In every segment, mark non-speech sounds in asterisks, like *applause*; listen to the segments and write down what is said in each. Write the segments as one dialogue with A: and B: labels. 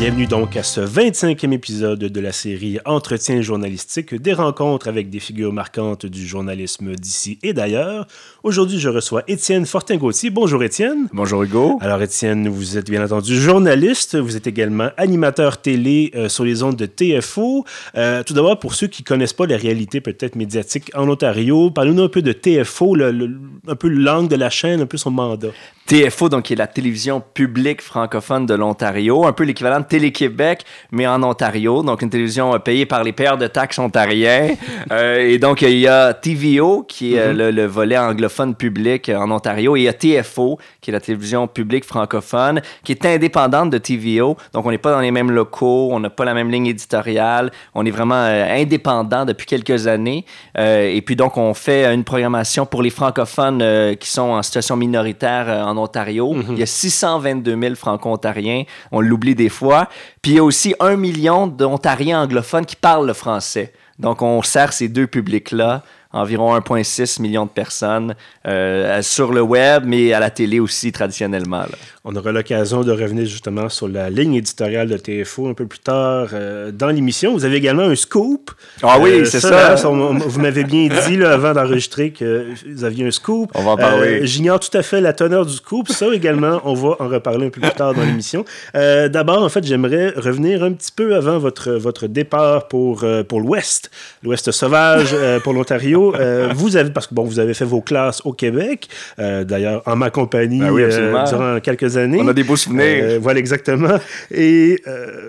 A: Bienvenue donc à ce 25e épisode de la série Entretien journalistique, des rencontres avec des figures marquantes du journalisme d'ici et d'ailleurs. Aujourd'hui, je reçois Étienne Fortin-Gauthier. Bonjour Étienne.
B: Bonjour Hugo.
A: Alors Étienne, vous êtes bien entendu journaliste, vous êtes également animateur télé euh, sur les ondes de TFO. Euh, tout d'abord, pour ceux qui ne connaissent pas la réalité peut-être médiatique en Ontario, parlez-nous un peu de TFO, un peu l'angle de la chaîne, un peu son mandat.
B: TFO, donc, qui est la télévision publique francophone de l'Ontario, un peu l'équivalent de Télé-Québec, mais en Ontario, donc une télévision euh, payée par les payeurs de taxes ontariens. *laughs* euh, et donc, il y a TVO, qui est mm-hmm. le, volet anglophone public en Ontario, et il y a TFO, qui est la télévision publique francophone, qui est indépendante de TVO. Donc, on n'est pas dans les mêmes locaux, on n'a pas la même ligne éditoriale, on est vraiment euh, indépendant depuis quelques années. Euh, et puis, donc, on fait une programmation pour les francophones qui sont en situation minoritaire en Ontario. Mhm. Il y a 622 000 franco-ontariens. On l'oublie des fois. Puis il y a aussi un million d'Ontariens anglophones qui parlent le français. Donc on sert ces deux publics-là environ 1,6 million de personnes euh, sur le web, mais à la télé aussi traditionnellement.
A: On aura l'occasion de revenir justement sur la ligne éditoriale de TFO un peu plus tard euh, dans l'émission. Vous avez également un scoop.
B: Ah oui, euh, c'est ça.
A: vous m'avez bien dit là, avant d'enregistrer que vous aviez un scoop.
B: On va en parler.
A: J'ignore tout à fait la teneur du scoop. Ça également, on va en reparler un peu plus tard dans l'émission. D'abord, en fait, j'aimerais revenir un petit peu avant votre, votre départ pour, pour l'Ouest, l'Ouest sauvage pour l'Ontario. Euh, vous avez, parce que bon, vous avez fait vos classes au Québec, euh, d'ailleurs en ma compagnie ben euh, durant quelques années.
B: On a des beaux souvenirs.
A: voilà, exactement. Et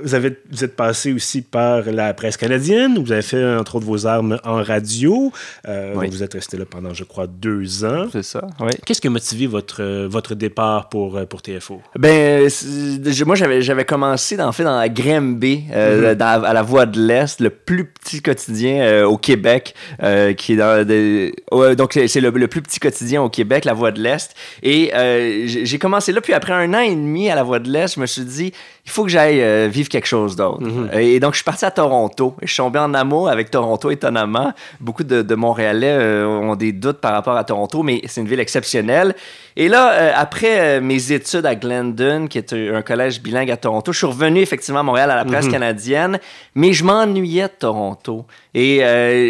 A: vous, avez, vous êtes passé aussi par la presse canadienne. Vous avez fait, entre autres, vos armes en radio. vous êtes resté là pendant, je crois, deux ans.
B: C'est ça, oui.
A: Qu'est-ce qui a motivé votre, votre départ pour, pour TFO?
B: Ben, moi, j'avais commencé, en fait, dans la Grimby, mm-hmm. à la Voix de l'Est, le plus petit quotidien au Québec, qui est donc, c'est le, plus petit quotidien au Québec, La Voix de l'Est. Et euh, j'ai commencé là, puis après un an et demi à La Voix de l'Est, je me suis dit, il faut que j'aille euh, vivre quelque chose d'autre. Mhm. Et donc, je suis parti à Toronto. Et je suis tombé en amour avec Toronto, étonnamment. Beaucoup de, Montréalais euh, ont des doutes par rapport à Toronto, mais c'est une ville exceptionnelle. Et là, après mes études à Glendon, qui est un collège bilingue à Toronto, je suis revenu effectivement à Montréal à la presse mhm. canadienne, mais je m'ennuyais de Toronto. Et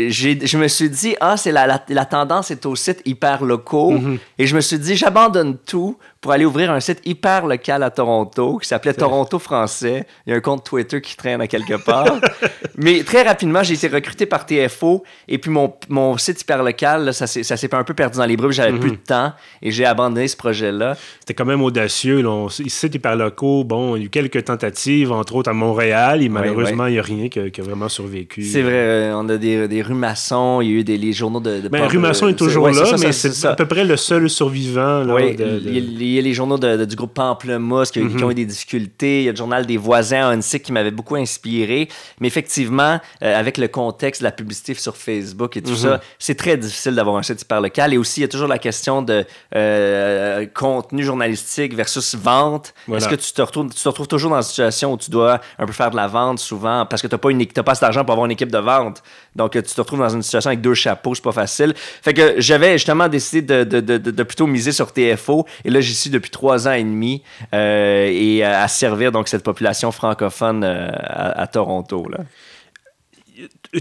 B: je me suis dit, ah, c'est la, la, tendance est aux sites hyper locaux. Mhm. Et je me suis dit, j'abandonne tout pour aller ouvrir un site hyper local à Toronto qui s'appelait Toronto Français. Il y a un compte Twitter qui traîne à quelque part. *laughs* Mais très rapidement, j'ai été recruté par TFO et puis mon, mon site hyper local, ça s'est un peu perdu dans les bruits. J'avais plus mhm. de temps et j'ai abandonné ce projet-là.
A: C'était quand même audacieux. Là. Sites hyper locaux, bon, il y a eu quelques tentatives, entre autres à Montréal et malheureusement, il n'y a rien qui, a vraiment survécu.
B: C'est vrai, euh, on a des, des rues maçons, il y a eu des les journaux de. de
A: ben, rue Masson est toujours là, mais c'est à peu près le seul survivant. Là,
B: oui, de, il y a les journaux du groupe Pamplemousse qui, qui, ont mhm. eu des difficultés. Il y a le journal des voisins à Hunsick qui m'avait beaucoup inspiré. Mais effectivement, euh, avec le contexte de la publicité sur Facebook et tout mhm. ça, c'est très difficile d'avoir un site hyper local. Et aussi, il y a toujours la question de euh, contenu journalistique versus vente. Est-ce que tu te, retrouves, tu te retrouves toujours dans une situation où tu dois un peu faire de la vente souvent parce que tu n'as pas, une, pas assez d'argent pour avoir une équipe de vente? Donc, tu te retrouves dans une situation avec deux chapeaux, c'est pas facile. Fait que j'avais justement décidé de, de, de, de, plutôt miser sur TFO. Et là, j'y depuis trois ans et demi euh, et à, servir donc cette population francophone euh, à, Toronto. Là.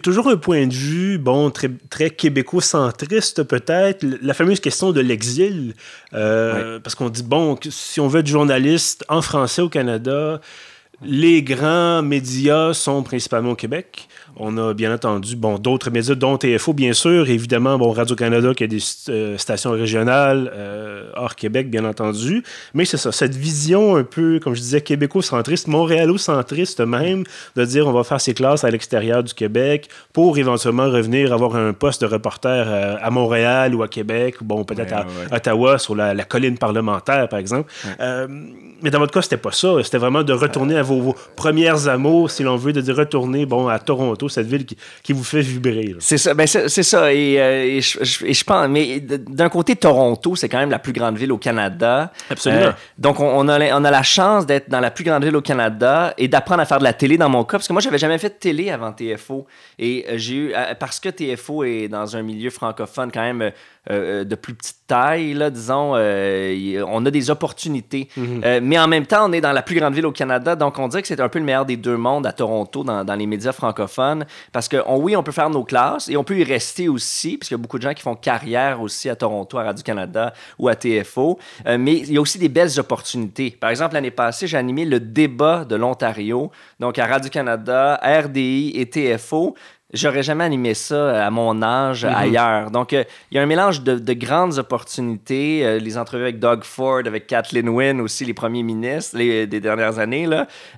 A: Toujours un point de vue, bon, très, très québéco-centriste peut-être, la fameuse question de l'exil. Euh, parce qu'on dit, bon, si on veut être journaliste en français au Canada, les grands médias sont principalement au Québec. On a bien entendu bon, d'autres médias, dont TFO, bien sûr. Évidemment, bon, Radio-Canada qui a des euh, stations régionales euh, hors Québec, bien entendu. Mais c'est ça, cette vision un peu, comme je disais, québéco-centriste, montréalo-centriste même, de dire on va faire ses classes à l'extérieur du Québec pour éventuellement revenir avoir un poste de reporter euh, à, Montréal ou à Québec, ou bon, peut-être à Ottawa, sur la, colline parlementaire, par exemple. mais dans votre cas, c'était pas ça. C'était vraiment de retourner à vos, premières amours, si l'on veut, de dire retourner bon, à Toronto cette ville qui, vous fait vibrer.
B: C'est ça, ben c'est ça. Et, euh, je, pense, mais d'un côté, Toronto, c'est quand même la plus grande ville au Canada.
A: Absolument. Euh,
B: donc, on, a, on a la chance d'être dans la plus grande ville au Canada et d'apprendre à faire de la télé dans mon cas, parce que moi, j'avais jamais fait de télé avant TFO. Et j'ai eu, parce que TFO est dans un milieu francophone quand même euh, euh, de plus petite taille, là, disons, euh, on a des opportunités. Mhm. mais en même temps, on est dans la plus grande ville au Canada, donc on dirait que c'est un peu le meilleur des deux mondes à Toronto, dans, dans les médias francophones, parce que oui, on peut faire nos classes et on peut y rester aussi, parce qu'il y a beaucoup de gens qui font carrière aussi à Toronto, à Radio-Canada ou à TFO, mais il y a aussi des belles opportunités. Par exemple, l'année passée, j'ai animé le débat de l'Ontario, donc à Radio-Canada, RDI et TFO. J'aurais jamais animé ça à mon âge mhm. ailleurs. Donc, euh, il y a un mélange de, de grandes opportunités. Euh, les entrevues avec Doug Ford, avec Kathleen Wynne, aussi les premiers ministres les, des dernières années.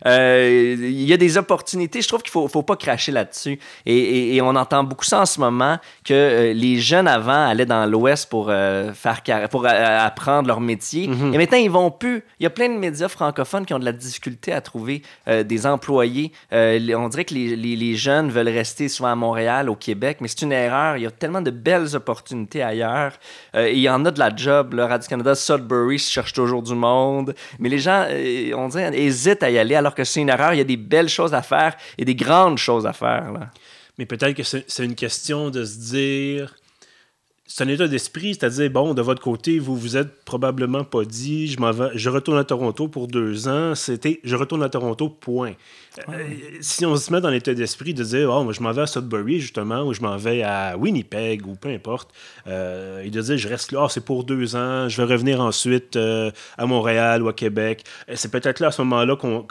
B: Euh, il y a des opportunités. Je trouve qu'il faut, faut pas cracher là-dessus. Et, et, on entend beaucoup ça en ce moment, que les jeunes avant allaient dans l'Ouest pour, faire pour apprendre leur métier. Mhm. Et maintenant, ils vont plus. Il y a plein de médias francophones qui ont de la difficulté à trouver des employés. on dirait que les, les, les jeunes veulent rester sur à Montréal, au Québec, mais c'est une erreur. Il y a tellement de belles opportunités ailleurs. Euh, il y en a de la job. Radio-Canada, Sudbury cherche toujours du monde. Mais les gens, euh, on dirait, hésitent à y aller alors que c'est une erreur. Il y a des belles choses à faire et des grandes choses à faire.
A: Mais peut-être que c'est une question de se dire c'est un état d'esprit, c'est-à-dire, bon, de votre côté, vous vous êtes probablement pas dit, je vais, je retourne à Toronto pour deux ans, c'était, je retourne à Toronto, point. Euh, si on se met dans l'état d'esprit de dire, oh, je m'en vais à Sudbury, justement, ou je m'en vais à Winnipeg, ou peu importe, euh, et de dire, je reste là, oh, c'est pour deux ans, je vais revenir ensuite euh, à Montréal ou à Québec. C'est peut-être là, à ce moment-là, qu'on,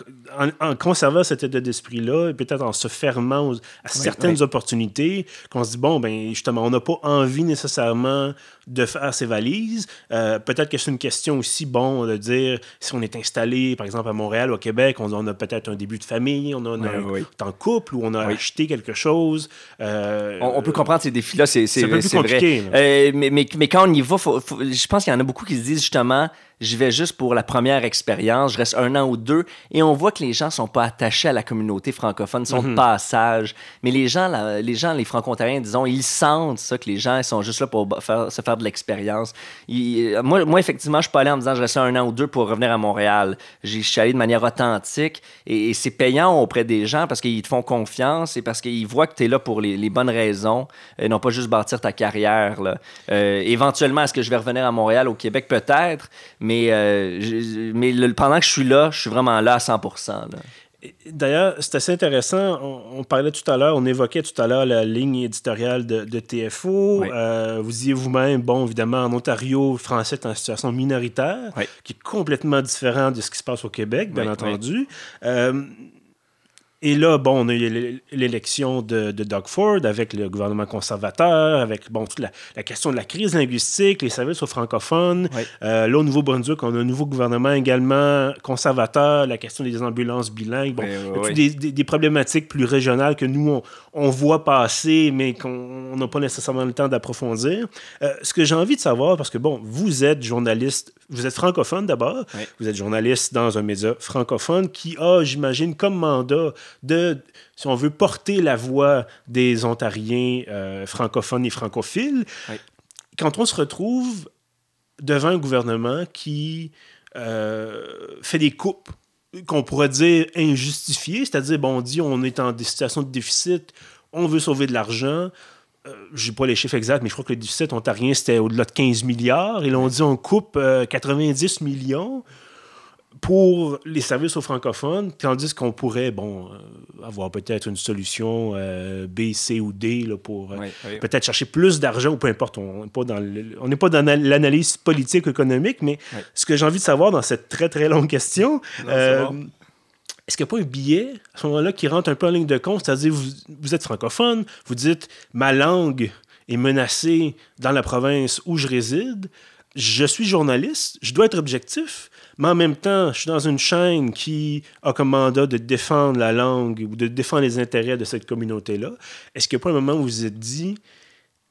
A: en, conservant cet état d'esprit-là, et peut-être en se fermant à certaines opportunités, qu'on se dit, bon, ben, justement, on n'a pas envie nécessairement clairement de faire ses valises. Euh, peut-être que c'est une question aussi, bon, de dire si on est installé, par exemple, à Montréal ou au Québec, on, a peut-être un début de famille, on a un, en couple ou on a acheté quelque chose.
B: Euh, on, peut comprendre ces défis-là, c'est vrai. Euh, mais, mais, mais, quand on y va, je pense qu'il y en a beaucoup qui se disent justement j'y vais juste pour la première expérience, je reste un an ou deux, et on voit que les gens sont pas attachés à la communauté francophone, ils sont de mhm. passage. Mais les gens, les gens, les franco-ontariens, disons, ils sentent ça, que les gens ils sont juste là pour faire, se faire de l'expérience. Moi, moi, effectivement, je suis pas allé en me disant je reste un an ou deux pour revenir à Montréal. Je suis allé de manière authentique, et, c'est payant auprès des gens parce qu'ils te font confiance et parce qu'ils voient que tu es là pour les, bonnes raisons, et non pas juste bâtir ta carrière. Là. Euh, éventuellement, est-ce que je vais revenir à Montréal, au Québec, peut-être, mais euh, mais pendant que je suis là, je suis vraiment là à 100%.
A: D'ailleurs, c'est assez intéressant. On, parlait tout à l'heure, on évoquait tout à l'heure la ligne éditoriale de, TFO. Euh, vous disiez vous-même, bon, évidemment, en Ontario, le français est en situation minoritaire, qui est complètement différent de ce qui se passe au Québec, bien entendu. Euh, et là, bon, on a eu l'élection de, Doug Ford avec le gouvernement conservateur, avec bon, toute la, question de la crise linguistique, les services aux francophones. Euh, là, au Nouveau-Brunswick, on a un nouveau gouvernement également conservateur, la question des ambulances bilingues. Bon, des, problématiques plus régionales que nous, on, voit passer, mais qu'on n'a pas nécessairement le temps d'approfondir? Euh, ce que j'ai envie de savoir, parce que, bon, vous êtes journaliste, vous êtes francophone d'abord, vous êtes journaliste dans un média francophone qui a, j'imagine, comme mandat de, si on veut, porter la voix des Ontariens euh, francophones et francophiles. Quand on se retrouve devant un gouvernement qui euh, fait des coupes qu'on pourrait dire injustifiées, c'est-à-dire, bon, on dit on est en situation de déficit, on veut sauver de l'argent. Euh, je n'ai pas les chiffres exacts, mais je crois que le déficit ontarien, c'était au-delà de 15 milliards. Et là, on dit on coupe 90 millions pour les services aux francophones, tandis qu'on pourrait, bon, euh, avoir peut-être une solution euh, B, C ou D là, pour euh, peut-être chercher plus d'argent ou peu importe. On n'est pas dans on pas dans l'analyse politique économique, mais ce que j'ai envie de savoir dans cette très très longue question, est-ce qu'il n'y a pas un billet à ce moment-là qui rentre un peu en ligne de compte, c'est-à-dire vous, vous êtes francophone, vous dites ma langue est menacée dans la province où je réside, je suis journaliste, je dois être objectif mais en même temps, je suis dans une chaîne qui a comme mandat de défendre la langue ou de défendre les intérêts de cette communauté-là. Est-ce qu'il n'y a pas un moment où vous vous êtes dit,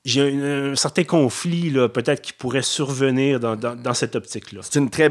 A: j'ai un, certain conflit peut-être qui pourrait survenir dans, dans, cette optique-là?
B: C'est une très,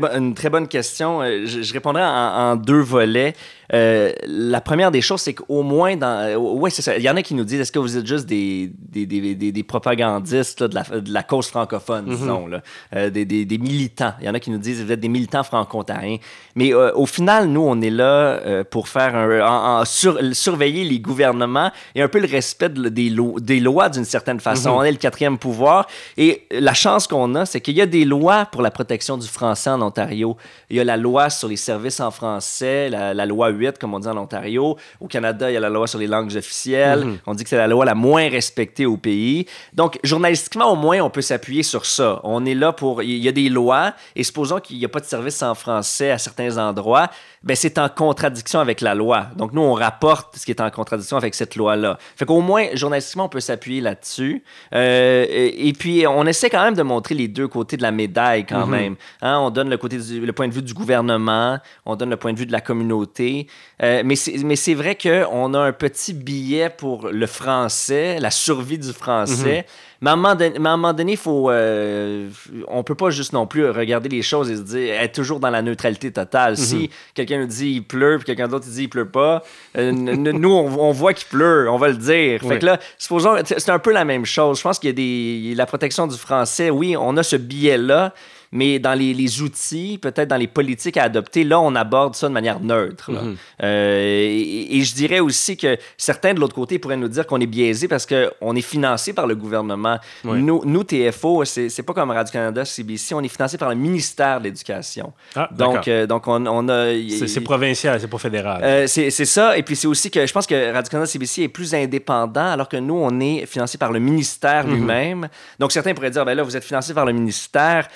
B: bonne question. Euh, je, répondrai en, deux volets. La première des choses, c'est qu'au moins dans. ouais, c'est ça. Il y en a qui nous disent est-ce que vous êtes juste des, des, des, des, propagandistes de, la, de, la, cause francophone, mm-hmm. disons, là. des, des, militants. Il y en a qui nous disent vous êtes des militants franco-ontariens. Mais au final, nous, on est là pour faire un. En, surveiller les gouvernements et un peu le respect des, des lois d'une certaine façon. Mm-hmm. On est le quatrième pouvoir. Et la chance qu'on a, c'est qu'il y a des lois pour la protection du français en Ontario. Il y a la loi sur les services en français, la, loi 8, comme on dit en Ontario. Au Canada, il y a la loi sur les langues officielles. Mm-hmm. On dit que c'est la loi la moins respectée au pays. Donc, journalistiquement, au moins, on peut s'appuyer sur ça. On est là pour... Il y a des lois, et supposons qu'il n'y a pas de service en français à certains endroits, ben c'est en contradiction avec la loi. Donc, nous, on rapporte ce qui est en contradiction avec cette loi-là. Fait qu'au moins, journalistiquement, on peut s'appuyer là-dessus. Euh, et, puis, on essaie quand même de montrer les deux côtés de la médaille quand mm-hmm. même. Hein? On donne le, côté le point de vue du gouvernement, on donne le point de vue de la communauté. Euh, mais c'est vrai qu'on a un petit billet pour le français, la survie du français. Mm-hmm. Mais à un moment donné, il faut, euh, on peut pas juste non plus regarder les choses et se dire être toujours dans la neutralité totale. Si mhm. quelqu'un nous dit il pleut, puis quelqu'un d'autre dit il pleut pas, euh, nous on, voit qu'il pleut, on va le dire. Fait que là, supposons, c'est un peu la même chose. Je pense qu'il y a des, la protection du français. Oui, on a ce billet là mais dans les, outils, peut-être dans les politiques à adopter, là, on aborde ça de manière neutre. Mhm. Euh, et, je dirais aussi que certains de l'autre côté pourraient nous dire qu'on est biaisé parce qu'on est financé par le gouvernement. Nous, nous, TFO, c'est pas comme Radio-Canada, CBC, on est financé par le ministère de l'Éducation. Ah, donc, euh, donc, on, on a.
A: C'est provincial, c'est pas fédéral.
B: Euh, c'est ça. Et puis, c'est aussi que je pense que Radio-Canada, CBC est plus indépendant, alors que nous, on est financé par le ministère mhm. lui-même. Donc, certains pourraient dire, ben là, vous êtes financé par le ministère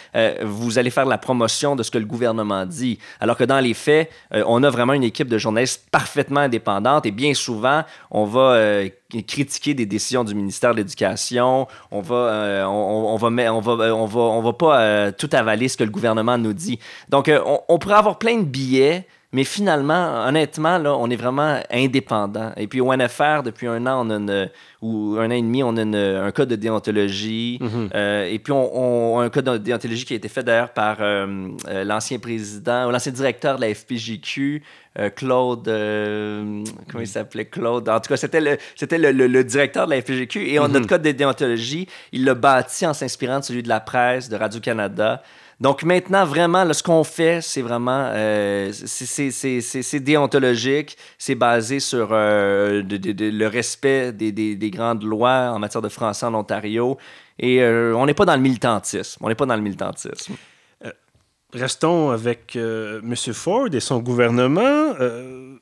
B: vous allez faire la promotion de ce que le gouvernement dit. Alors que dans les faits, euh, on a vraiment une équipe de journalistes parfaitement indépendante et bien souvent, on va euh, critiquer des décisions du ministère de l'Éducation, on va, euh, on, va, on, va, on va, on va pas tout avaler ce que le gouvernement nous dit. Donc, on, on pourrait avoir plein de billets mais finalement, honnêtement, là, on est vraiment indépendant. Et puis au NFR, depuis un an, on a une, ou un an et demi, on a un code de déontologie. Mhm. euh, et puis on, a un code de déontologie qui a été fait d'ailleurs par euh, euh, l'ancien président, ou l'ancien directeur de la FPJQ, euh, Claude, comment il s'appelait? Claude. En tout cas, c'était le, c'était le, le, directeur de la FPJQ. Et on, notre mhm. code de déontologie, il l'a bâti en s'inspirant de celui de la presse, de Radio-Canada. Donc maintenant, vraiment, ce qu'on fait, c'est vraiment, euh, c'est déontologique, c'est basé sur euh, le respect des, grandes lois en matière de français en Ontario. Et euh, on n'est pas dans le militantisme. On n'est pas dans le militantisme.
A: Restons avec M. Ford et son gouvernement.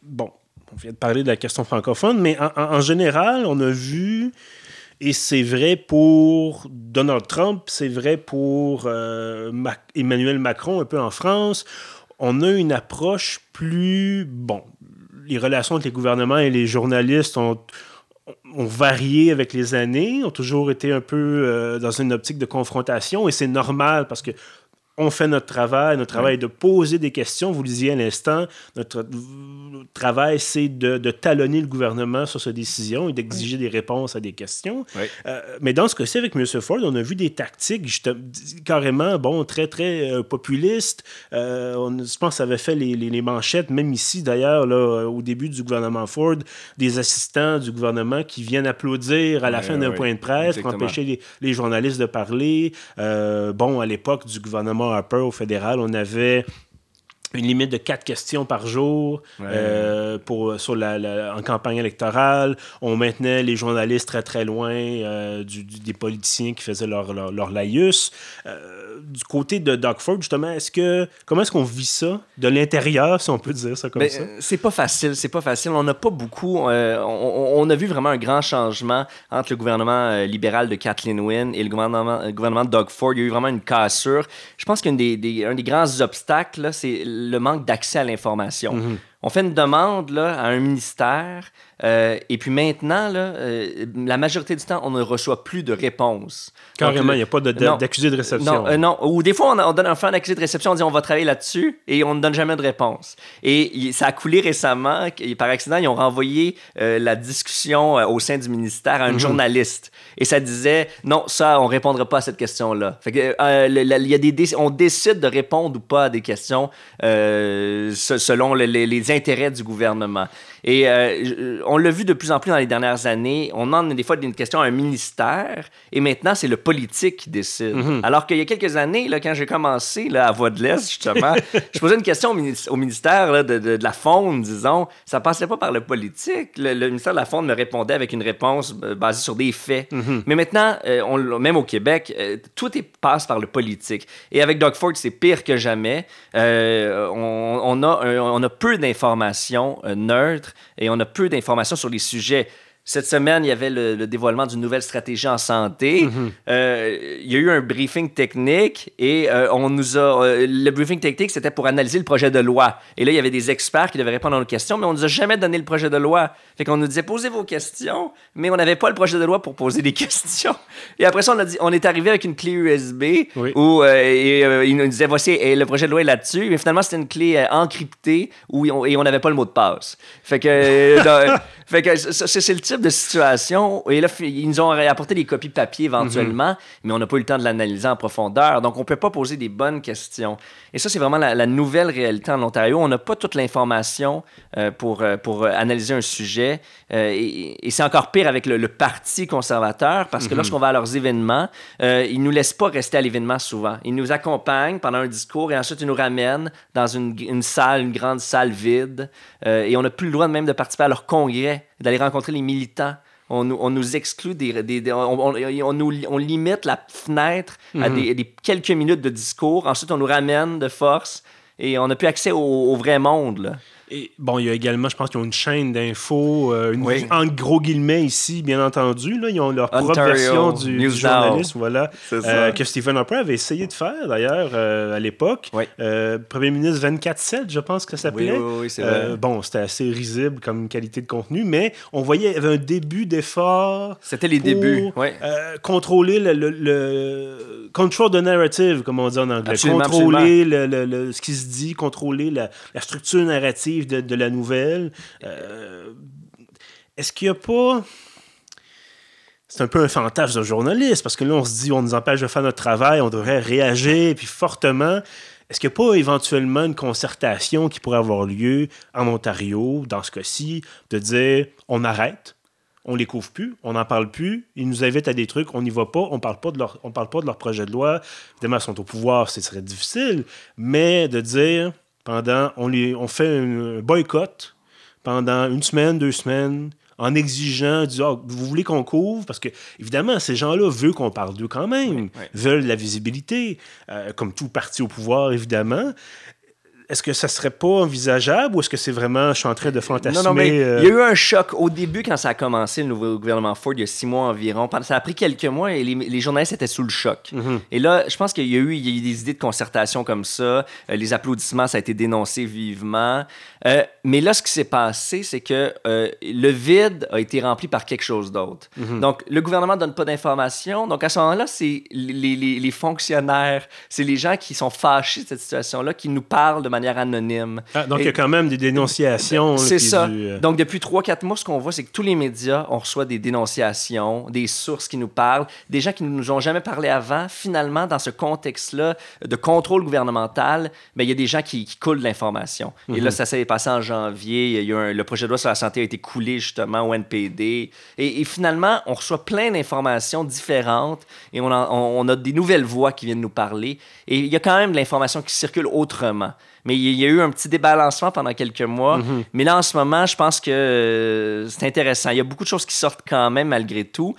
A: bon, on vient de parler de la question francophone, mais en général, on a vu et c'est vrai pour Donald Trump, c'est vrai pour euh, Emmanuel Macron un peu en France. On a une approche plus... Bon, les relations entre les gouvernements et les journalistes ont, ont varié avec les années, ont toujours été un peu euh, dans une optique de confrontation et c'est normal parce que on fait notre travail. Notre travail est de poser des questions. Vous le disiez à l'instant, notre, travail, c'est de, talonner le gouvernement sur sa décision et d'exiger des réponses à des questions. Euh, mais dans ce cas-ci, avec M. Ford, on a vu des tactiques carrément, bon, très, très euh, populistes. Euh, on, je pense que ça avait fait les, manchettes, même ici d'ailleurs, au début du gouvernement Ford, des assistants du gouvernement qui viennent applaudir à la fin d'un point de presse pour empêcher les, les, journalistes de parler. bon, à l'époque du gouvernement Harper au fédéral, on avait une limite de quatre questions par jour euh, pour, sur la, en campagne électorale. On maintenait les journalistes très très loin euh, du, des politiciens qui faisaient leur, leur, laïus. Euh, du côté de Doug Ford, justement, est-ce que comment est-ce qu'on vit ça de l'intérieur, si on peut dire ça comme ben, ça?
B: C'est pas facile, c'est pas facile. On n'a pas beaucoup... On, a vu vraiment un grand changement entre le gouvernement libéral de Kathleen Wynne et le gouvernement, le gouvernement de Doug Ford. Il y a eu vraiment une cassure. Je pense qu'un des, des, un des grands obstacles, c'est le manque d'accès à l'information. Mhm. On fait une demande là, à un ministère euh, et puis maintenant, là, euh, la majorité du temps, on ne reçoit plus de réponse.
A: Carrément, il n'y a pas d'accusé de, réception.
B: Non, euh, non, ou des fois, on, on donne un, fait un accusé de réception, on dit on va travailler là-dessus et on ne donne jamais de réponse. Et ça a coulé récemment, par accident, ils ont renvoyé la discussion au sein du ministère à un mhm. journaliste. Et ça disait non, ça, on ne répondra pas à cette question-là. Y a des, on décide de répondre ou pas à des questions selon les, les intérêts du gouvernement. Et euh, on l'a vu de plus en plus dans les dernières années. On en a des fois une question à un ministère et maintenant, c'est le politique qui décide.
A: Mhm.
B: Alors qu'il y a quelques années, là, quand j'ai commencé là, à Voix de l'Est, justement, *laughs* je posais une question au, mini- au ministère là, de, de- de la Faune, disons. Ça passait pas par le politique. Le, le ministère de la Faune me répondait avec une réponse euh, basée sur des faits.
A: Mhm.
B: Mais maintenant, euh, on même au Québec, euh, tout est, passe par le politique. Et avec Doug Ford, c'est pire que jamais. Euh, on, on a un- on a peu d'informations neutres et on a peu d'informations sur les sujets. Cette semaine, il y avait le, le dévoilement d'une nouvelle stratégie en santé. Euh, il y a eu un briefing technique et euh, on nous a. euh, le briefing technique, c'était pour analyser le projet de loi. Et là, il y avait des experts qui devaient répondre à nos questions, mais on nous a jamais donné le projet de loi. Fait qu'on nous disait posez vos questions, mais on n'avait pas le projet de loi pour poser des *laughs* questions. Et après ça, on, a dit, on est arrivé avec une clé USB
A: Oui.
B: où et, euh, il nous disait voici et le projet de loi est là-dessus. Mais finalement, c'était une clé encryptée où on- et on n'avait pas le mot de passe. Fait que, *laughs* dans- fait que c'est le type de situation. Et là, ils nous ont apporté des copies papier éventuellement, mais on n'a pas eu le temps de l'analyser en profondeur. Donc, on peut pas poser des bonnes questions. Et ça, c'est vraiment la, la nouvelle réalité en Ontario. On n'a pas toute l'information euh, pour, euh, pour euh, analyser un sujet. Euh, et et c'est encore pire avec le, le Parti conservateur, parce que lorsqu'on va à leurs événements, euh, ils nous laissent pas rester à l'événement souvent. Ils nous accompagnent pendant un discours et ensuite ils nous ramènent dans une, une salle, une grande salle vide. Et on n'a plus le droit même de participer à leur congrès, d'aller rencontrer les militants. On nous, on nous exclut des, des- des- on, nous, on limite la fenêtre à des, des quelques minutes de discours. Ensuite, on nous ramène de force et on n'a plus accès au, au vrai monde. Là.
A: Et bon, il y a également, je pense qu'ils ont une chaîne d'infos, euh, une-
B: Oui.
A: en gros guillemets ici, bien entendu. Là, ils ont leur propre version du, du journalisme, voilà,
B: C'est ça.
A: euh, que Stephen Harper avait essayé de faire d'ailleurs euh, à l'époque.
B: Oui.
A: Euh, Premier ministre 24-7, je pense que ça s'appelait.
B: Oui, oui, oui, c'est vrai.
A: bon, c'était assez risible comme qualité de contenu, mais on voyait il y avait un début d'effort
B: C'était les
A: pour,
B: débuts. Ouais.
A: contrôler le, le, le- control the narrative, comme on dit en anglais.
B: Absolument,
A: contrôler le- ce qui se dit, contrôler la, la structure narrative de, la nouvelle. Euh, Est-ce qu'il n'y a pas. C'est un peu un fantasme de journaliste, parce que là, on se dit, on nous empêche de faire notre travail, on devrait réagir, puis fortement. Est-ce qu'il n'y a pas éventuellement une concertation qui pourrait avoir lieu en Ontario, dans ce cas-ci, de dire on arrête, on les couvre plus, on n'en parle plus, ils nous invitent à des trucs, on n'y va pas, on parle pas de parle pas de leur projet de loi. Évidemment, ils sont au pouvoir, ce serait difficile, mais de dire pendant, on, les, on fait un boycott pendant une semaine, deux semaines, en exigeant, disant, Ah, vous voulez qu'on couvre? Parce que, évidemment, ces gens-là veulent qu'on parle d'eux quand même,
B: oui.
A: veulent la visibilité, euh, comme tout parti au pouvoir, évidemment. Est-ce que ça serait pas envisageable ou est-ce que c'est vraiment, je suis en train de fantasmer?
B: Non, non, mais
A: euh,
B: il y a eu un choc au début quand ça a commencé, le nouveau gouvernement Ford, il y a six mois environ. Ça a pris quelques mois et les, les journalistes étaient sous le choc.
A: Mhm.
B: Et là, je pense qu'il y a eu, il y a eu des idées de concertation comme ça. Euh, les applaudissements, ça a été dénoncé vivement. Euh, mais là, ce qui s'est passé, c'est que euh, le vide a été rempli par quelque chose d'autre.
A: Mhm.
B: Donc, le gouvernement donne pas d'informations. Donc, à ce moment-là, c'est les, les- les fonctionnaires, c'est les gens qui sont fâchés de cette situation-là qui nous parlent de manière anonyme.
A: Ah, donc, il y a quand même des dénonciations.
B: c'est ça.
A: du, euh,
B: Donc, depuis 3-4 mois, ce qu'on voit, c'est que tous les médias, on reçoit des dénonciations, des sources qui nous parlent, des gens qui ne nous ont jamais parlé avant. Finalement, dans ce contexte-là de contrôle gouvernemental, ben, il y a des gens qui, qui coulent l'information. Et
A: Mhm.
B: là, ça s'est passé en janvier. Il y a un- le projet de loi sur la santé a été coulé justement au NPD. Et, et finalement, on reçoit plein d'informations différentes et on, en- on- on a des nouvelles voix qui viennent nous parler. Et il y a quand même de l'information qui circule autrement. Mais il y a eu un petit débalancement pendant quelques mois.
A: Mhm.
B: Mais là, en ce moment, je pense que euh, c'est intéressant. Il y a beaucoup de choses qui sortent quand même malgré tout.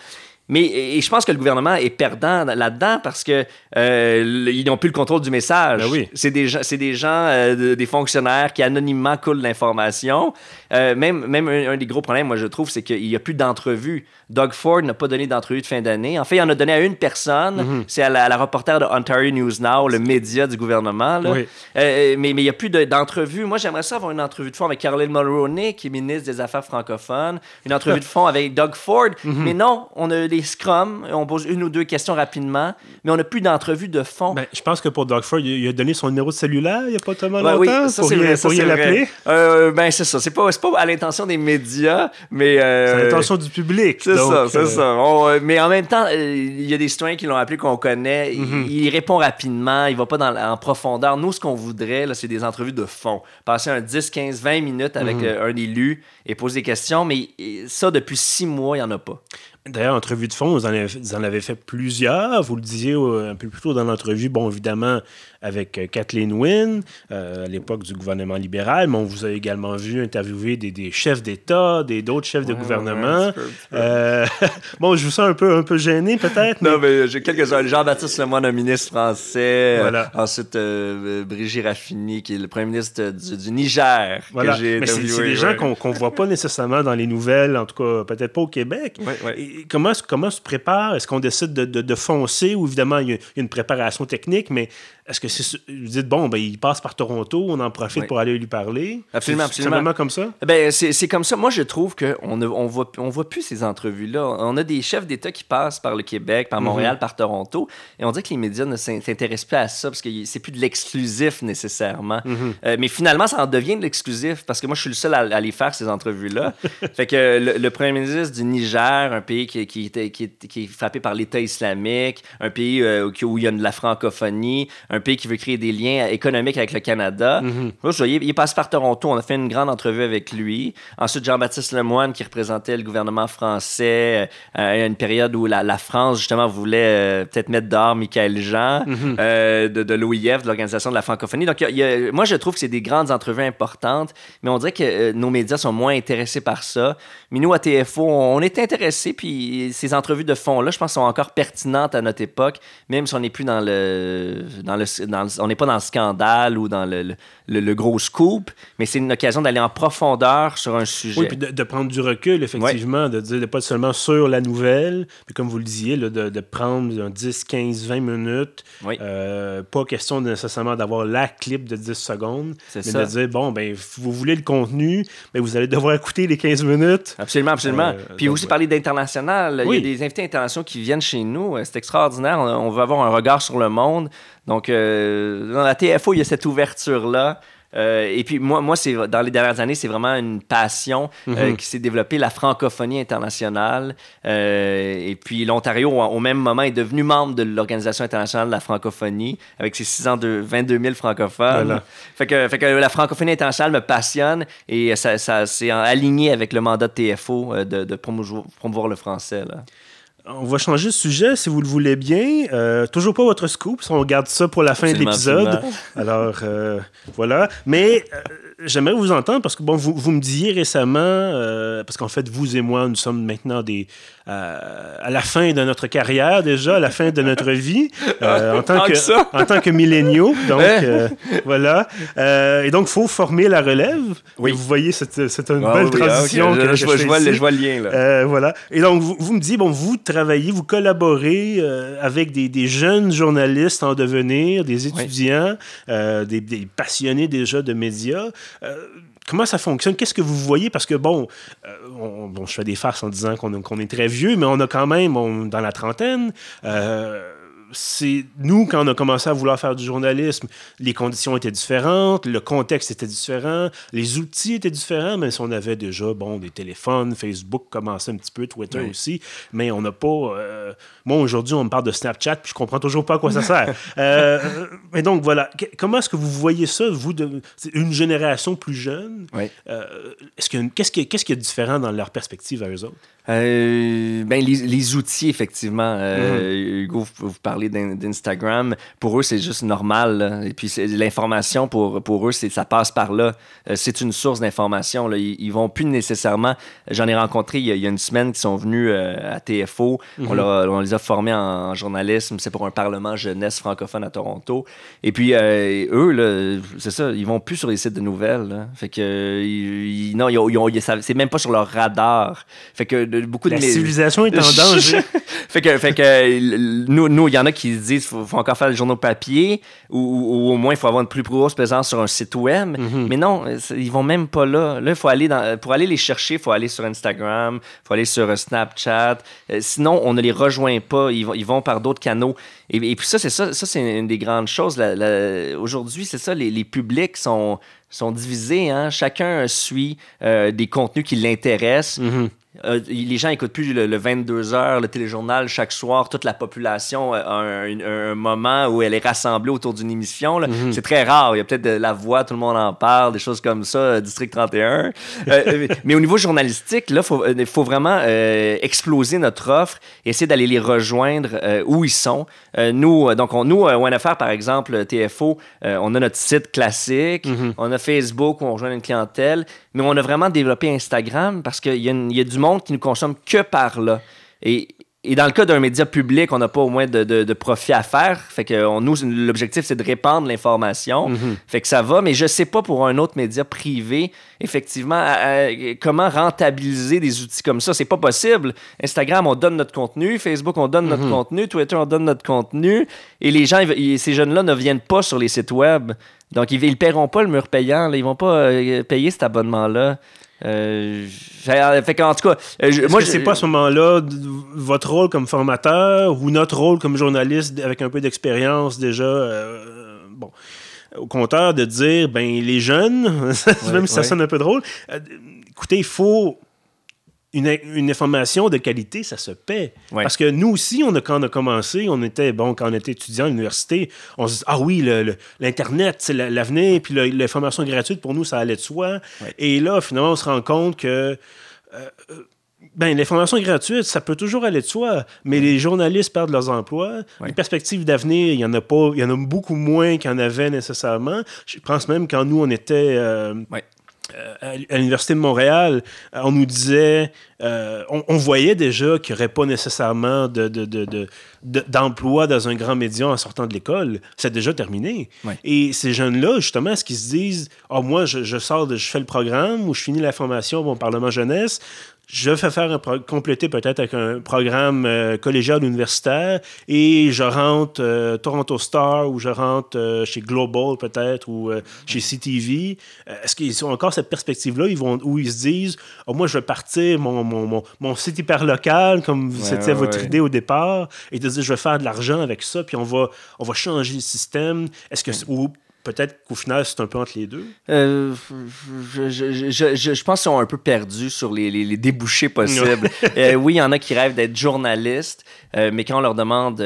B: Mais et je pense que le gouvernement est perdant là-dedans parce que euh, ils n'ont plus le contrôle du message.
A: Ben oui.
B: C'est des gens, c'est des, gens euh, de- des fonctionnaires qui anonymement coulent l'information. Euh, même même un, un des gros problèmes, moi, je trouve, c'est qu'il n'y a plus d'entrevues. Doug Ford n'a pas donné d'entrevue de fin d'année. En fait, il en a donné à une personne.
A: Mhm.
B: C'est à la, à la reporter de Ontario News Now, le média du gouvernement. là.
A: Oui.
B: Euh, mais mais il n'y a plus de- d'entrevue. Moi, j'aimerais ça avoir une entrevue de fond avec Caroline Mulroney, qui est ministre des Affaires francophones. Une entrevue de fond avec Doug Ford.
A: Mhm.
B: Mais non, on a, des scrums, on pose une ou deux questions rapidement, mais on n'a plus d'entrevue de fond.
A: Ben, je pense que pour Doug Ford, il a donné son numéro de cellulaire il n'y a pas tellement ben, longtemps. Oui,
B: ça, c'est vrai. Pour y l'appeler. Euh, ben, c'est ça. C'est pas, pas à l'intention des médias, mais. Euh,
A: c'est à l'intention du public.
B: C'est ça, c'est ça. mais en même temps, il y a des citoyens qui l'ont appelé qu'on connaît. Mhm. il, répond rapidement, il va pas dans, en profondeur. Nous, ce qu'on voudrait, c'est des entrevues de fond. Passer un 10, 15, 20 minutes avec mhm. un élu et poser des questions, mais ça, depuis six mois, il n'y en a pas.
A: D'ailleurs, entrevue de fond, vous en, avez, fait plusieurs. Vous le disiez un peu plus tôt dans l'entrevue. Bon, évidemment, avec euh, Kathleen Wynne, euh, à l'époque du gouvernement libéral, mais on vous a également vu interviewer des, des chefs d'État, des d'autres chefs de gouvernement. Euh, *laughs* bon, je vous sens un peu, un peu gêné, peut-être.
B: non, mais j'ai quelques-uns. Jean-Baptiste Lemoyne, un ministre français. Voilà. ensuite, Brigitte Raffini, qui est le premier ministre du, Niger.
A: Voilà. mais c'est des gens qu'on ne voit pas nécessairement dans les nouvelles, en tout cas, peut-être pas au Québec. Et comment, se prépare? Est-ce qu'on décide de, de, de, foncer? Ou évidemment il y a une préparation technique, mais est-ce que c'est. Vous dites, bon, ben, il passe par Toronto, on en profite pour aller lui parler?
B: Absolument, absolument.
A: C'est vraiment comme ça?
B: Ben, c'est comme ça. Moi, je trouve qu'on ne on voit, on voit plus ces entrevues-là. On a des chefs d'État qui passent par le Québec, par mhm. Montréal, par Toronto, et on dit que les médias ne s'intéressent plus à ça parce que c'est plus de l'exclusif nécessairement. Mhm. Euh, mais finalement, ça en devient de l'exclusif parce que moi, je suis le seul à, aller faire ces entrevues-là. *laughs* fait que le, premier ministre du Niger, un pays qui, qui, qui, qui est frappé par l'État islamique, un pays euh, où il y a de la francophonie, un pays qui veut créer des liens économiques avec le Canada. Mhm. il, passe par Toronto. On a fait une grande entrevue avec lui. Ensuite, Jean-Baptiste Lemoine, qui représentait le gouvernement français euh, à une période où la, France, justement, voulait euh, peut-être mettre dehors Michael Jean mhm. euh, de, de l'OIF, de l'Organisation de la francophonie. Donc, moi, je trouve que c'est des grandes entrevues importantes, mais on dirait que nos médias sont moins intéressés par ça. Mais nous, à TFO, on est intéressés, puis ces entrevues de fond-là, je pense, sont encore pertinentes à notre époque, même si on n'est plus dans le, dans le on n'est pas dans le scandale ou dans le, le, gros scoop, mais c'est une occasion d'aller en profondeur sur un sujet.
A: Oui, puis de, prendre du recul, effectivement, de dire pas seulement sur la nouvelle, puis comme vous le disiez, de, de, prendre 10, 15, 20 minutes. Euh, pas question nécessairement d'avoir la clip de 10 secondes, mais de dire, bon, ben, vous voulez le contenu, mais vous allez devoir écouter les 15 minutes.
B: Absolument, absolument. Euh, puis aussi parler d'international. Il y a des invités internationaux qui viennent chez nous. C'est extraordinaire. On, veut avoir un regard sur le monde. Donc, euh, dans la TFO, il y a cette ouverture-là. Euh, et puis moi, moi c'est dans les dernières années, c'est vraiment une passion euh, mhm. qui s'est développée, la francophonie internationale. et puis l'Ontario, au, même moment, est devenu membre de l'Organisation internationale de la francophonie, avec ses 6 ans de 22 000 francophones. Fait, que, fait que la francophonie internationale me passionne et ça, ça c'est aligné avec le mandat de TFO de, de promouvoir, promouvoir, le français. Là.
A: On va changer de sujet si vous le voulez bien. Euh, toujours pas votre scoop, on garde ça pour la fin de l'épisode. Alors euh, voilà. Mais euh, j'aimerais vous entendre parce que bon, vous, vous me disiez récemment, parce qu'en fait, vous et moi, nous sommes maintenant des, euh, à la fin de notre carrière déjà, à la fin de notre vie, *laughs* euh, en, tant que, en tant que milléniaux. Donc, euh, voilà. et donc, il faut former la relève. Oui. vous voyez, c'est une ah belle ah, transition.
B: je, je, vois, je, vois, le lien. Là.
A: voilà. Et donc, vous, vous, me dites, bon, vous travaillez, vous collaborez avec des, des, jeunes journalistes en devenir, des étudiants, des, des, passionnés déjà de médias comment ça fonctionne? Qu'est-ce que vous voyez? Parce que, bon, euh, bon je fais des farces en disant qu'on est très vieux, mais on a quand même, dans la trentaine, euh, c'est nous, quand on a commencé à vouloir faire du journalisme, les conditions étaient différentes, le contexte était différent, les outils étaient différents, mais si on avait déjà bon, des téléphones, Facebook commençait un petit peu, Twitter aussi, mais on n'a pas. Euh, moi, aujourd'hui, on me parle de Snapchat, puis je comprends toujours pas à quoi ça sert. *laughs* euh, et donc, voilà. Comment est-ce que vous voyez ça, vous, de, une génération plus jeune? Euh, est-ce que, qu'est-ce, qui, qu'est-ce qui est différent dans leur perspective à eux autres?
B: Euh, ben, les, outils, effectivement. Euh, mm-hmm. Hugo, vous, parlez d'Instagram. Pour eux, c'est juste normal. Et puis, l'information, pour, pour eux, ça passe par là. Euh, c'est une source d'information. Ils, ils vont plus nécessairement. J'en ai rencontré il y, a, une semaine qui sont venus à TFO. on, mm-hmm. on, les a formés en, journalisme. C'est pour un parlement jeunesse francophone à Toronto. Et puis, eux, c'est ça, ils vont plus sur les sites de nouvelles. Fait que, ils, non, c'est même pas sur leur radar. Fait que
A: beaucoup de. La civilisation est en *laughs* danger.
B: fait que, fait que nous, nous, il y en a a qui disent qu'il faut, encore faire des journaux papier ou, au moins il faut avoir une plus grosse présence sur un site web.
A: Mhm.
B: Mais non, ils vont même pas là. Là, faut aller dans, pour aller les chercher, il faut aller sur Instagram, il faut aller sur euh, Snapchat. Euh, sinon, on ne les rejoint pas. Ils vont, ils vont par d'autres canaux. Et, puis ça, c'est ça, ça c'est une des grandes choses. Aujourd'hui, c'est ça, les, les publics sont sont divisés. Hein? Chacun suit euh, des contenus qui l'intéressent.
A: Mhm.
B: Euh, les gens n'écoutent plus le, 22 heures, le téléjournal chaque soir. Toute la population a un, moment où elle est rassemblée autour d'une émission.
A: Mhm.
B: C'est très rare. Il y a peut-être de la voix, tout le monde en parle, des choses comme ça, euh, District 31. Euh, *laughs* mais au niveau journalistique, là, il faut, vraiment exploser notre offre et essayer d'aller les rejoindre où ils sont. Nous, donc, on, nous, ONFR, par exemple, TFO, on a notre site classique,
A: Mhm.
B: on a Facebook où on rejoint une clientèle, mais on a vraiment développé Instagram parce qu'il y, y, a du monde qui ne consomme que par là. Et, et dans le cas d'un média public, on n'a pas au moins de, de, profit à faire. Fait que on, nous, l'objectif, c'est de répandre l'information.
A: Mhm.
B: Fait que ça va, mais je sais pas pour un autre média privé, effectivement, comment rentabiliser des outils comme ça. C'est pas possible. Instagram, on donne notre contenu. Facebook, on donne notre
A: Mhm.
B: contenu. Twitter, on donne notre contenu. Et les gens, ces jeunes-là ne viennent pas sur les sites web. Donc, ils ne paieront pas le mur payant. Là. Ils vont pas euh, payer cet abonnement-là. Euh, fait en tout cas,
A: euh, moi, c'est pas à ce moment-là votre rôle comme formateur ou notre rôle comme journaliste avec un peu d'expérience déjà, euh, bon, au compteur de dire, ben les jeunes, *laughs* même si ça sonne un peu drôle, écoutez, il faut une, information de qualité, ça se paie. Parce que nous aussi, on a, quand on a commencé, on était, bon, quand on était étudiant à l'université, on se dit, ah oui, l'Internet, c'est l'avenir, puis l'information gratuite, pour nous, ça allait de soi. Et là, finalement, on se rend compte que... Euh, ben, l'information gratuite, ça peut toujours aller de soi, mais les journalistes perdent leurs emplois. Les perspectives d'avenir, il y en a pas, il y en a beaucoup moins qu'il y en avait nécessairement. Je pense même quand nous, on était euh, euh, à l'Université de Montréal, euh, on nous disait, euh, on, voyait déjà qu'il n'y aurait pas nécessairement d'emploi de, dans un grand média en sortant de l'école. C'est déjà terminé. Et ces jeunes-là, justement, est-ce qu'ils se disent, oh, moi, je, sors, de, je fais le programme ou je finis la formation au Parlement jeunesse, je vais faire un compléter peut-être avec un programme euh, collégial universitaire et je rentre euh, Toronto Star ou je rentre euh, chez Global peut-être ou chez CTV. Est-ce qu'ils ont encore cette perspective-là? Ils vont, où ils se disent oh, Moi, je vais partir mon, mon, mon, site hyper local, comme c'était votre idée au départ, et de dire Je vais faire de l'argent avec ça, puis on va, on va changer le système. Est-ce que. Peut-être qu'au final, c'est un peu entre les deux?
B: Euh, je, je, je, je, pense qu'ils sont un peu perdus sur les, les, débouchés possibles. *laughs* euh, oui, il y en a qui rêvent d'être journalistes, euh, mais quand on leur demande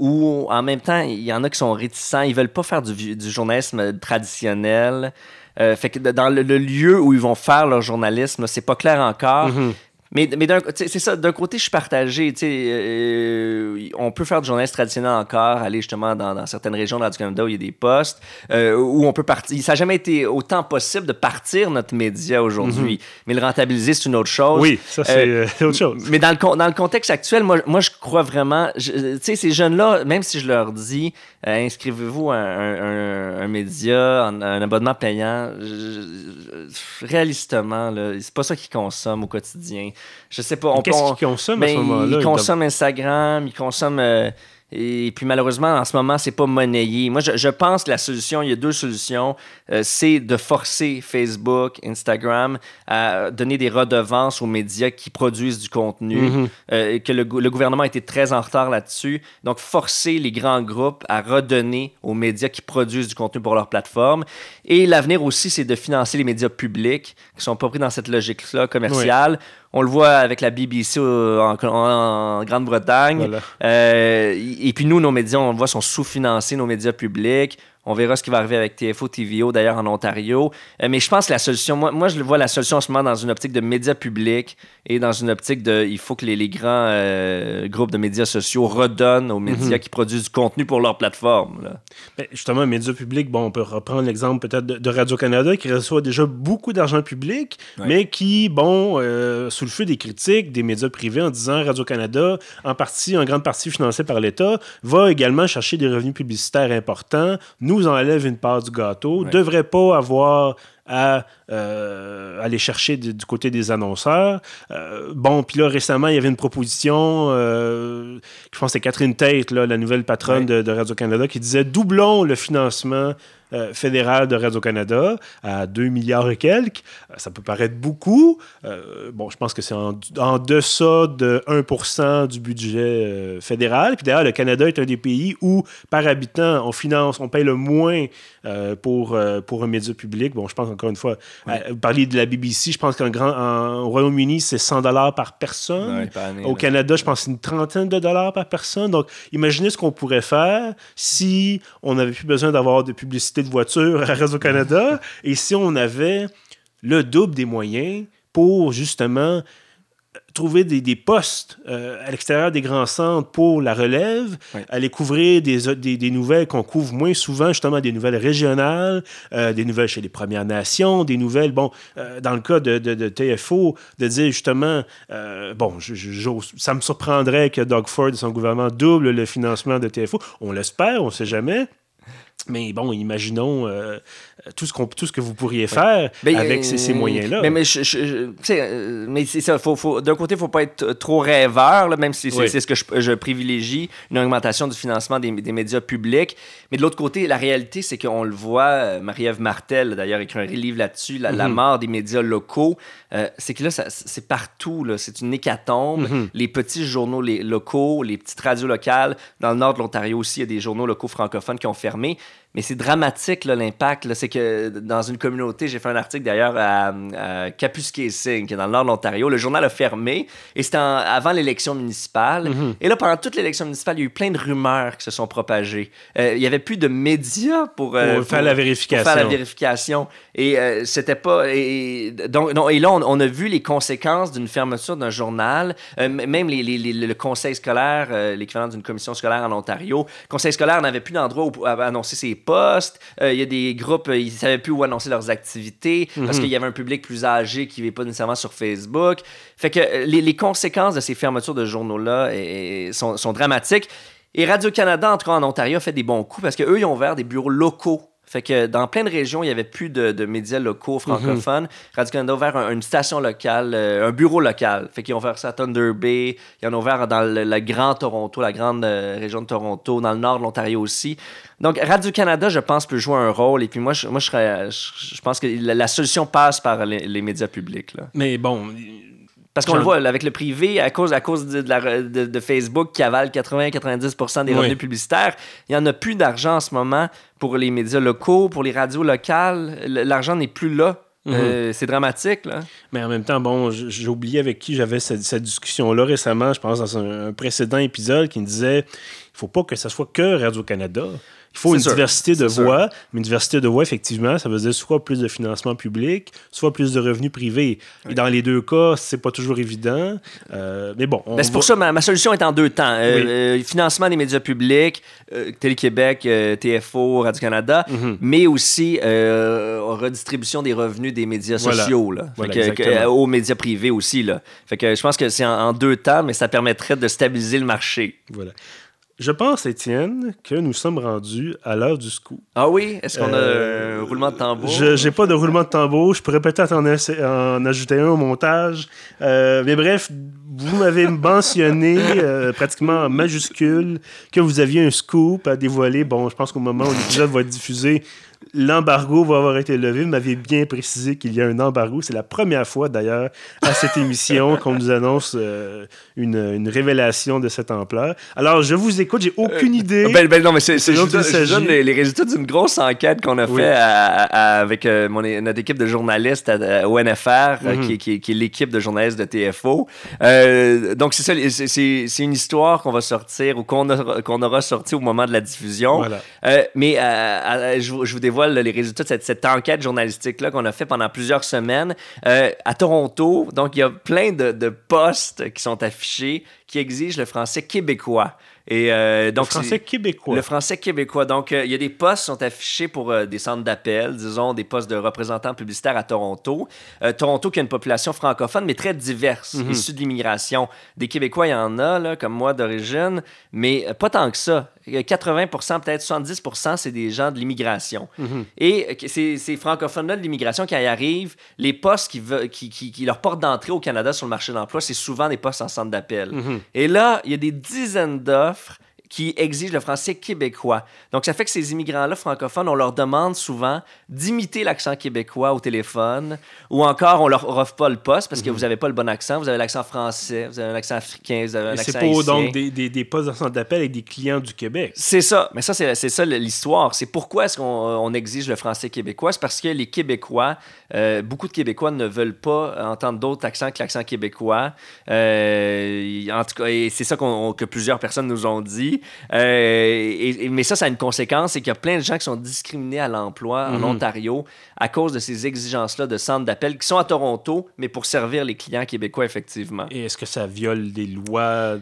B: où, en même temps, il y en a qui sont réticents, ils veulent pas faire du, du journalisme traditionnel. Fait que dans le, lieu où ils vont faire leur journalisme, c'est pas clair encore. Mm-hmm. Mais, mais c'est ça, d'un côté, je suis partagé. Euh, on peut faire du journalisme traditionnel encore, aller justement dans, dans certaines régions de Radio-Canada où il y a des postes, euh, où on peut partir. Ça n'a jamais été autant possible de partir notre média aujourd'hui. Mhm. Mais le rentabiliser, c'est une autre chose.
A: Oui, ça, c'est euh, autre chose.
B: Mais dans le, dans le contexte actuel, moi, moi je crois vraiment. Tu sais, ces jeunes-là, même si je leur dis, inscrivez-vous à un, un, média, un, un, abonnement payant, réalistement, c'est pas ça qu'ils consomment au quotidien. Je sais pas.
A: Qu'est-ce qu'ils consomment à ce
B: ben,
A: moment-là?
B: Ils consomment Instagram, ils consomment. Euh, et puis malheureusement, en ce moment, c'est pas monnayé. Moi, je, pense que la solution, il y a deux solutions. Euh, c'est de forcer Facebook, Instagram à donner des redevances aux médias qui produisent du contenu. Mm-hmm. Euh, que le, le, gouvernement a été très en retard là-dessus. Donc, forcer les grands groupes à redonner aux médias qui produisent du contenu pour leur plateforme. Et l'avenir aussi, c'est de financer les médias publics qui sont pas pris dans cette logique-là commerciale. On le voit avec la BBC en, Grande-Bretagne. Euh, et puis nous, nos médias, on le voit, sont sous-financés, nos médias publics. On verra ce qui va arriver avec TFO, TVO, d'ailleurs en Ontario. Euh, mais je pense que la solution, moi, moi, je vois la solution en ce moment dans une optique de médias publics et dans une optique de, il faut que les, les grands euh, groupes de médias sociaux redonnent aux médias mhm. qui produisent du contenu pour leur plateforme. Là.
A: Ben, justement, médias publics, bon, on peut reprendre l'exemple peut-être de, Radio-Canada qui reçoit déjà beaucoup d'argent public, mais qui, bon, euh, sous le feu des critiques des médias privés en disant Radio-Canada, en partie, en grande partie financé par l'État, va également chercher des revenus publicitaires importants. Nous, nous enlève une part du gâteau, ne devrait pas avoir à aller chercher du côté des annonceurs. bon, puis là, récemment, il y avait une proposition, je pense que c'est Catherine Tate, là, la nouvelle patronne de, de Radio-Canada, qui disait doublons le financement euh, fédéral de Radio-Canada à 2 milliards et quelques. Euh, ça peut paraître beaucoup. Euh, bon, je pense que c'est en, en, deçà de 1% du budget fédéral. Puis d'ailleurs, le Canada est un des pays où, par habitant, on finance, on paye le moins pour, pour un média public. Bon, je pense encore une fois, vous parliez de la BBC, je pense qu'en grand, au Royaume-Uni, c'est 100 dollars par personne. au Canada, je pense que c'est une trentaine de dollars par personne. Donc, imaginez ce qu'on pourrait faire si on n'avait plus besoin d'avoir de publicité de voiture à Radio-Canada. Et si on avait le double des moyens pour justement trouver des, postes euh, à l'extérieur des grands centres pour la relève, aller couvrir des, des, nouvelles qu'on couvre moins souvent, justement des nouvelles régionales, euh, des nouvelles chez les Premières Nations, des nouvelles, bon, euh, dans le cas de, de, TFO, de dire justement, bon, ça me surprendrait que Doug Ford et son gouvernement doublent le financement de TFO. On l'espère, on ne sait jamais. Mais bon, imaginons euh, tout, ce qu'on, tout ce que vous pourriez faire ben, avec ces, euh, moyens-là.
B: Mais, mais, euh, mais c'est ça. Faut, faut, d'un côté, il ne faut pas être trop rêveur, même si c'est, ce que je, privilégie, une augmentation du financement des, des, médias publics. Mais de l'autre côté, la réalité, c'est qu'on le voit, Marie-Ève Martel, d'ailleurs, écrit un livre là-dessus, La, la mhm. mort des médias locaux. c'est que là, c'est partout. Là, c'est une hécatombe. Mhm. Les petits journaux les, locaux, les petites radios locales. Dans le nord de l'Ontario aussi, il y a des journaux locaux francophones qui ont fermé. Mais c'est dramatique, l'impact. C'est que dans une communauté, j'ai fait un article d'ailleurs à, à Kapuskasing, qui est dans le nord de l'Ontario. Le journal a fermé et c'était avant l'élection municipale. Mm-hmm. Et là, pendant toute l'élection municipale, il y a eu plein de rumeurs qui se sont propagées. Euh, il n'y avait plus de médias pour,
A: euh, faire la vérification.
B: faire la vérification. Et euh, c'était pas. Et, donc, non, et là, on, a vu les conséquences d'une fermeture d'un journal. même les, les, le conseil scolaire, l'équivalent d'une commission scolaire en Ontario, le conseil scolaire n'avait plus d'endroit où annoncer ses postes. Euh, il y a des groupes, euh, ils ne savaient plus où annoncer leurs activités parce mhm. qu'il y avait un public plus âgé qui ne pas nécessairement sur Facebook. Fait que euh, les, conséquences de ces fermetures de journaux-là sont, sont dramatiques. Et Radio-Canada, en tout cas en Ontario, a fait des bons coups parce qu'eux, ils ont ouvert des bureaux locaux fait que dans plein de régions, il n'y avait plus de, médias locaux francophones. Mhm. Radio-Canada a ouvert une station locale, euh, un bureau local. Fait qu'ils ont ouvert ça à Thunder Bay. Ils en ont ouvert dans le, Grand Toronto, la grande euh, région de Toronto, dans le nord de l'Ontario aussi. Donc, Radio-Canada, je pense, peut jouer un rôle. Et puis moi, je, moi, je, serais, je, pense que la, solution passe par les, médias publics. Là.
A: Mais bon,
B: parce qu'on le voit avec le privé, à cause, à cause de, de, Facebook qui avale 80-90% des revenus publicitaires, il n'y en a plus d'argent en ce moment pour les médias locaux, pour les radios locales. L'argent n'est plus là. Mhm. Euh, c'est dramatique, là.
A: Mais en même temps, bon, j'ai oublié avec qui j'avais cette, discussion-là récemment, je pense dans un, un, précédent épisode, qui me disait il faut pas que ce soit que Radio-Canada. Il faut une diversité de voix, mais une diversité de voix, effectivement, ça veut dire soit plus de financement public, soit plus de revenus privés. Et dans les deux cas, c'est pas toujours évident. Euh, mais bon.
B: Ben, c'est pour ça, ma, ma, solution est en deux temps. Euh, euh, financement des médias publics, Télé-Québec, TFO, Radio-Canada, mhm. mais aussi redistribution des revenus des médias sociaux, là. aux médias privés aussi. Là. Fait que je pense que c'est en deux temps, mais ça permettrait de stabiliser le marché.
A: Voilà. Je pense, Étienne, que nous sommes rendus à l'heure du scoop.
B: Ah oui? Est-ce qu'on a un roulement de tambour?
A: Je n'ai pas de roulement de tambour. Je pourrais peut-être en, en, ajouter un au montage. Euh, mais bref, vous m'avez *laughs* mentionné euh, pratiquement en majuscule que vous aviez un scoop à dévoiler. Bon, je pense qu'au moment où l'épisode va être diffusé, L'embargo va avoir été levé. Vous m'avez bien précisé qu'il y a un embargo. C'est la première fois, d'ailleurs, à cette *laughs* émission qu'on nous annonce euh, une, révélation de cette ampleur. Alors, je vous écoute. J'ai aucune euh, idée.
B: Ben, ben, non, mais c'est les, les, résultats d'une grosse enquête qu'on a fait avec euh, mon, notre équipe de journalistes au NFR, mhm. qui, est l'équipe de journalistes de TFO. donc, c'est ça. C'est une histoire qu'on va sortir ou qu'on aura sorti au moment de la diffusion. mais je, je vous dévoile les résultats de cette, enquête journalistique-là qu'on a fait pendant plusieurs semaines euh, à Toronto. Donc, il y a plein de, postes qui sont affichés qui exige le français québécois. Et euh, donc,
A: le français québécois.
B: Le français québécois. Donc, euh, il y a des postes qui sont affichés pour euh, des centres d'appel, disons des postes de représentants publicitaires à Toronto. Toronto qui a une population francophone, mais très diverse,
A: Mhm.
B: issue de l'immigration. Des Québécois, il y en a, là, comme moi d'origine, mais pas tant que ça. 80% peut-être 70% c'est des gens de l'immigration.
A: Mhm.
B: Et ces, ces francophones-là de l'immigration, quand ils arrivent, les postes qui, veulent, qui, qui, qui leur portent d'entrée au Canada sur le marché de l'emploi, c'est souvent des postes en centre d'appel.
A: Mhm.
B: Et là, il y a des dizaines d'offres qui exigent le français québécois. Donc, ça fait que ces immigrants-là francophones, on leur demande souvent d'imiter l'accent québécois au téléphone, ou encore on leur offre pas le poste parce que vous n'avez pas le bon accent, vous avez l'accent français, vous avez un accent africain, vous avez un
A: Et
B: accent
A: c'est pour
B: haïtien.
A: donc des, des, des postes centre d'appel avec des clients du Québec.
B: C'est ça. Mais ça, c'est ça l'histoire. C'est pourquoi est-ce qu'on on exige le français québécois? C'est parce que les Québécois, euh, beaucoup de Québécois ne veulent pas entendre d'autres accents que l'accent québécois. Euh, en tout cas, et c'est ça que plusieurs personnes nous ont dit. Euh, et- et- mais ça, ça a une conséquence, c'est qu'il y a plein de gens qui sont discriminés à l'emploi en
A: Mhm.
B: Ontario à cause de ces exigences-là de centres d'appel qui sont à Toronto, mais pour servir les clients québécois, effectivement.
A: Et est-ce que ça viole des lois euh,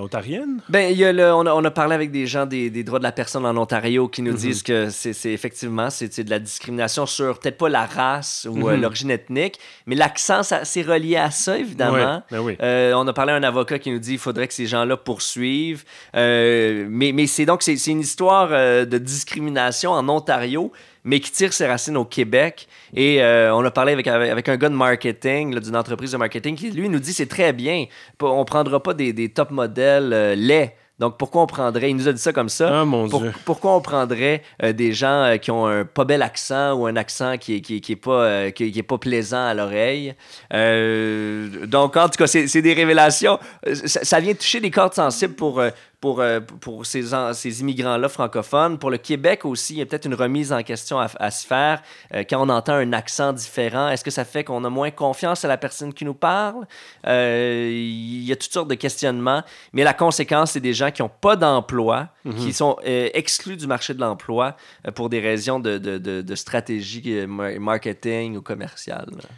A: ontariennes?
B: Ben, il y a le- on, a, on a parlé avec des gens des, des droits de la personne en Ontario qui nous
A: Mhm.
B: disent que c'est effectivement c'est de la discrimination sur peut-être pas la race ou euh,
A: Mhm.
B: l'origine ethnique, mais l'accent, c'est relié à ça, évidemment.
A: Ben oui.
B: Euh, on a parlé à un avocat qui nous dit qu'il faudrait que ces gens-là poursuivent. Euh, mais mais c'est donc c'est une histoire euh, de discrimination en Ontario, mais qui tire ses racines au Québec. Et euh, on a parlé avec, avec, un gars de marketing, d'une entreprise de marketing, qui lui nous dit c'est très bien. On prendra pas des, des top modèles euh, laids. Donc pourquoi on prendrait, il nous a dit ça comme ça,
A: Ah, mon
B: pour-
A: Dieu.
B: pourquoi on prendrait euh, des gens euh, qui ont un pas bel accent ou un accent qui est, qui, est- qui est pas, euh, qui, qui est pas plaisant à l'oreille? Euh, donc, en tout cas, c'est des révélations. Euh, Ça, ça vient toucher des cordes sensibles pour, euh, pour, euh, pour ces, en- ces immigrants-là francophones. Pour le Québec aussi, il y a peut-être une remise en question à, à se faire. Euh, quand on entend un accent différent, est-ce que ça fait qu'on a moins confiance à la personne qui nous parle? Euh, Il y a toutes sortes de questionnements. Mais la conséquence, c'est des gens qui n'ont pas d'emploi, qui sont exclus du marché de l'emploi pour des raisons de, de, de, de stratégie mar- marketing ou commerciale. là.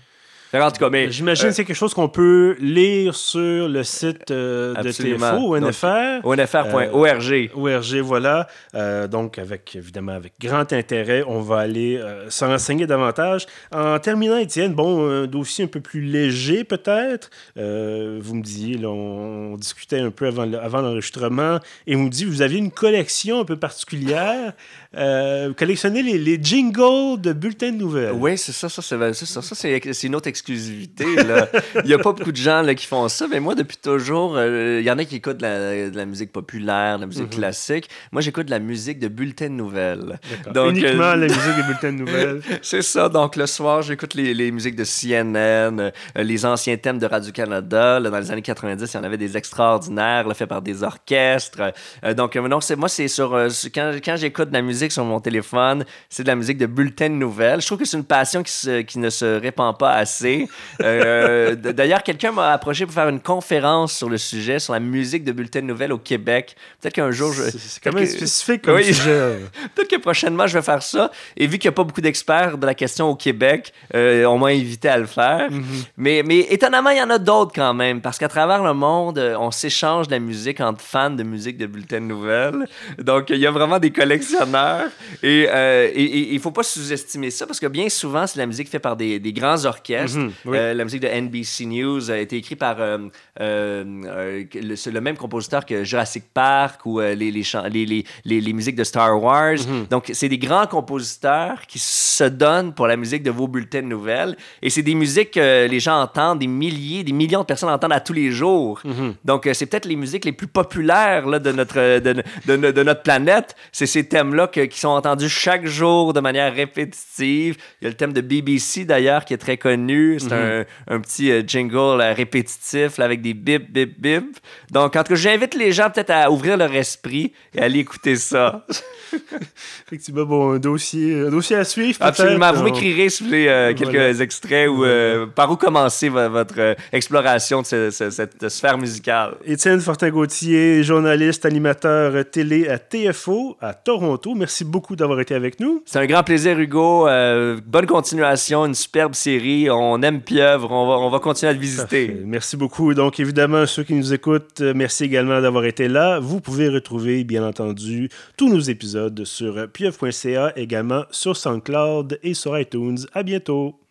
B: Fait que En tout cas, mais
A: J'imagine que c'est quelque chose qu'on peut lire sur le site euh, de. TFO, ONFR.
B: onfr.org.
A: ORG, voilà. Euh, donc, avec évidemment, avec grand intérêt, on va aller euh, se renseigner davantage. En terminant, Étienne, bon, un dossier un peu plus léger peut-être. Euh, vous me disiez, là, on, on discutait un peu avant, le- avant l'enregistrement, et vous me dites, vous aviez une collection un peu particulière. Euh, vous collectionnez les, les jingles de bulletins de nouvelles.
B: Oui, c'est ça, ça, c'est ça, ça, c'est c'est une autre exclusivité. Il n'y a pas beaucoup de gens là, qui font ça, mais moi, depuis toujours, euh, il y en a qui écoutent de la, de la musique populaire, de la musique classique. Moi, j'écoute de la musique de bulletins de nouvelles. Donc,
A: Uniquement
B: euh,
A: la musique des bulletins de nouvelles. *laughs*
B: C'est ça. Donc, le soir, j'écoute les, les musiques de CNN, euh, les anciens thèmes de Radio-Canada. Dans les années 90, il y en avait des extraordinaires, là, faits par des orchestres. Euh, donc, euh, non, c'est, moi, c'est sur. euh, quand quand j'écoute de la musique sur mon téléphone, c'est de la musique de bulletins de nouvelles. Je trouve que c'est une passion qui, se- qui ne se répand pas assez. Euh, d- d'ailleurs, quelqu'un m'a approché pour faire une conférence sur le sujet, sur la musique de bulletins de nouvelles au Québec. Peut-être qu'un jour, je.
A: C'est quand même
B: que-
A: spécifique comme
B: Oui.
A: sujet. *laughs*
B: Peut-être que prochainement, je vais faire ça. Et vu qu'il n'y a pas beaucoup d'experts de la question au Québec, euh, on m'a invité à le faire. mais, mais étonnamment, il y en a d'autres quand même. Parce qu'à travers le monde, euh, on s'échange de la musique entre fans de musique de bulletins de nouvelles. Donc, il y a vraiment des collectionneurs. Et euh, il ne faut pas sous-estimer ça parce que bien souvent, c'est la musique faite par des, des grands orchestres.
A: Oui.
B: Euh, la musique de NBC News a été écrite par euh, euh, le, même compositeur que Jurassic Park ou les, les, les, les, musiques de Star Wars. Donc, c'est des grands compositeurs qui se donnent pour la musique de vos bulletins de nouvelles. Et c'est des musiques que les gens entendent, des milliers, des millions de personnes entendent à tous les jours. Donc, c'est peut-être les musiques les plus populaires là, de, notre, de, de- de- de notre planète. C'est ces thèmes-là qui sont entendus chaque jour de manière répétitive. Il y a le thème de BBC d'ailleurs qui est très connu. C'est un, un petit euh, jingle euh, répétitif là, avec des bip, bip, bip. Donc, en tout cas, j'invite les gens peut-être à ouvrir leur esprit et à aller écouter ça. *laughs*
A: Effectivement, bon, un dossier, un dossier à suivre. peut-être.
B: Absolument. Vous m'écrirez si vous voulez euh, quelques
A: Voilà.
B: extraits ou par où commencer vo- votre exploration de ce- ce- cette sphère musicale?
A: Étienne Fortin-Gauthier, journaliste, animateur télé à TFO à Toronto. Merci beaucoup d'avoir été avec nous.
B: C'est un grand plaisir, Hugo. Bonne continuation, une superbe série. On aime Pieuvre. On va, on va continuer à le visiter.
A: Merci beaucoup. Donc, évidemment, ceux qui nous écoutent, euh, merci également d'avoir été là. Vous pouvez retrouver, bien entendu, tous nos épisodes sur pieuvre.ca, également sur SoundCloud et sur iTunes. À bientôt.